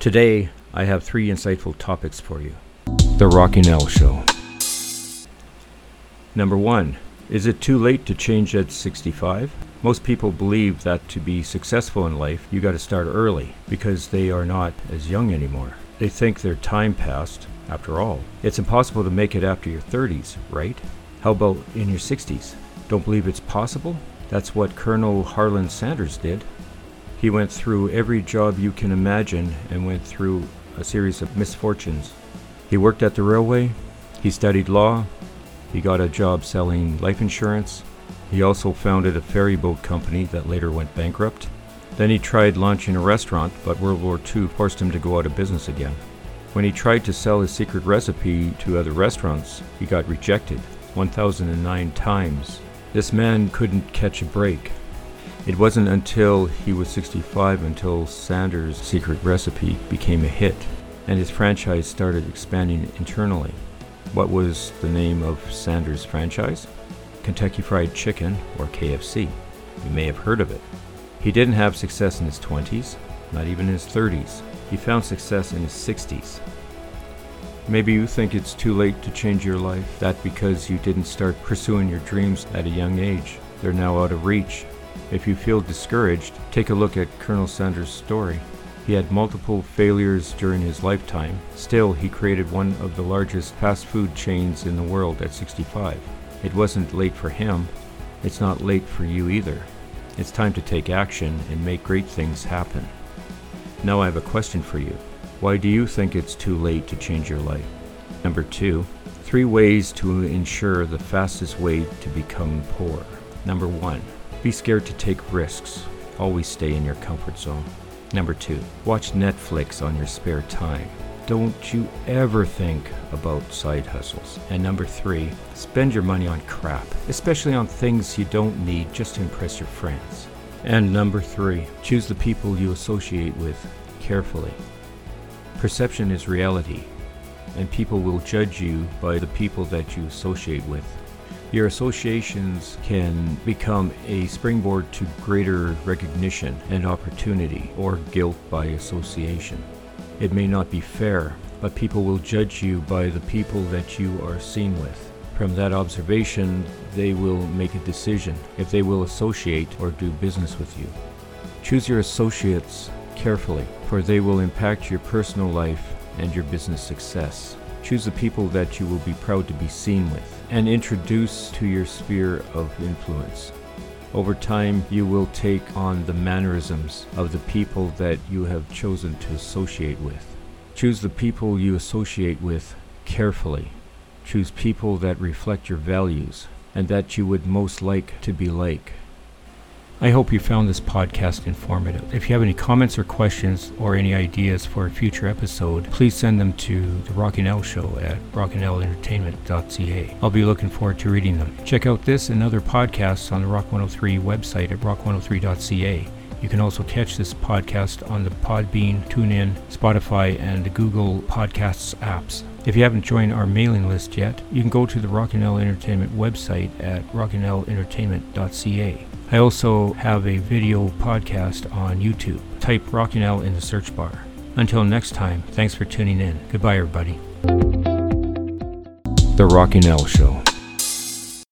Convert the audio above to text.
Today, I have three insightful topics for you. The Rocky Nell Show. Number one, is it too late to change at 65? Most people believe that to be successful in life, you got to start early because they are not as young anymore. They think their time passed, after all. It's impossible to make it after your 30s, right? How about in your 60s? Don't believe it's possible? That's what Colonel Harlan Sanders did. He went through every job you can imagine and went through a series of misfortunes. He worked at the railway, he studied law, he got a job selling life insurance. He also founded a ferry boat company that later went bankrupt. Then he tried launching a restaurant, but World War II forced him to go out of business again. When he tried to sell his secret recipe to other restaurants, he got rejected 1,009 times. This man couldn't catch a break. It wasn't until he was 65 until Sanders' secret recipe became a hit and his franchise started expanding internally. What was the name of Sanders' franchise? Kentucky Fried Chicken, or KFC. You may have heard of it. He didn't have success in his 20s, not even in his 30s. He found success in his 60s. Maybe you think it's too late to change your life, that because you didn't start pursuing your dreams at a young age, they're now out of reach if you feel discouraged, take a look at Colonel Sanders' story. He had multiple failures during his lifetime. Still, he created one of the largest fast food chains in the world at 65. It wasn't late for him. It's not late for you either. It's time to take action and make great things happen. Now I have a question for you. Why do you think it's too late to change your life? Number two, three ways to ensure the fastest way to become poor. Number one, be scared to take risks. Always stay in your comfort zone. Number two, watch Netflix on your spare time. Don't you ever think about side hustles. And number three, spend your money on crap, especially on things you don't need just to impress your friends. And number three, choose the people you associate with carefully. Perception is reality, and people will judge you by the people that you associate with. Your associations can become a springboard to greater recognition and opportunity, or guilt by association. It may not be fair, but people will judge you by the people that you are seen with. From that observation, they will make a decision if they will associate or do business with you. Choose your associates carefully, for they will impact your personal life and your business success. Choose the people that you will be proud to be seen with and introduce to your sphere of influence. Over time, you will take on the mannerisms of the people that you have chosen to associate with. Choose the people you associate with carefully. Choose people that reflect your values and that you would most like to be like. I hope you found this podcast informative. If you have any comments or questions or any ideas for a future episode, please send them to the Rocky Nell Show at rockynellentertainment.ca. I'll be looking forward to reading them. Check out this and other podcasts on the Rock 103 website at rock103.ca. You can also catch this podcast on the Podbean, TuneIn, Spotify, and the Google Podcasts apps. If you haven't joined our mailing list yet, you can go to the Rocky Nell Entertainment website at rockynellentertainment.ca. I also have a video podcast on YouTube. Type Rocky Nell in the search bar. Until next time, thanks for tuning in. Goodbye, everybody. The Rocky Nell Show.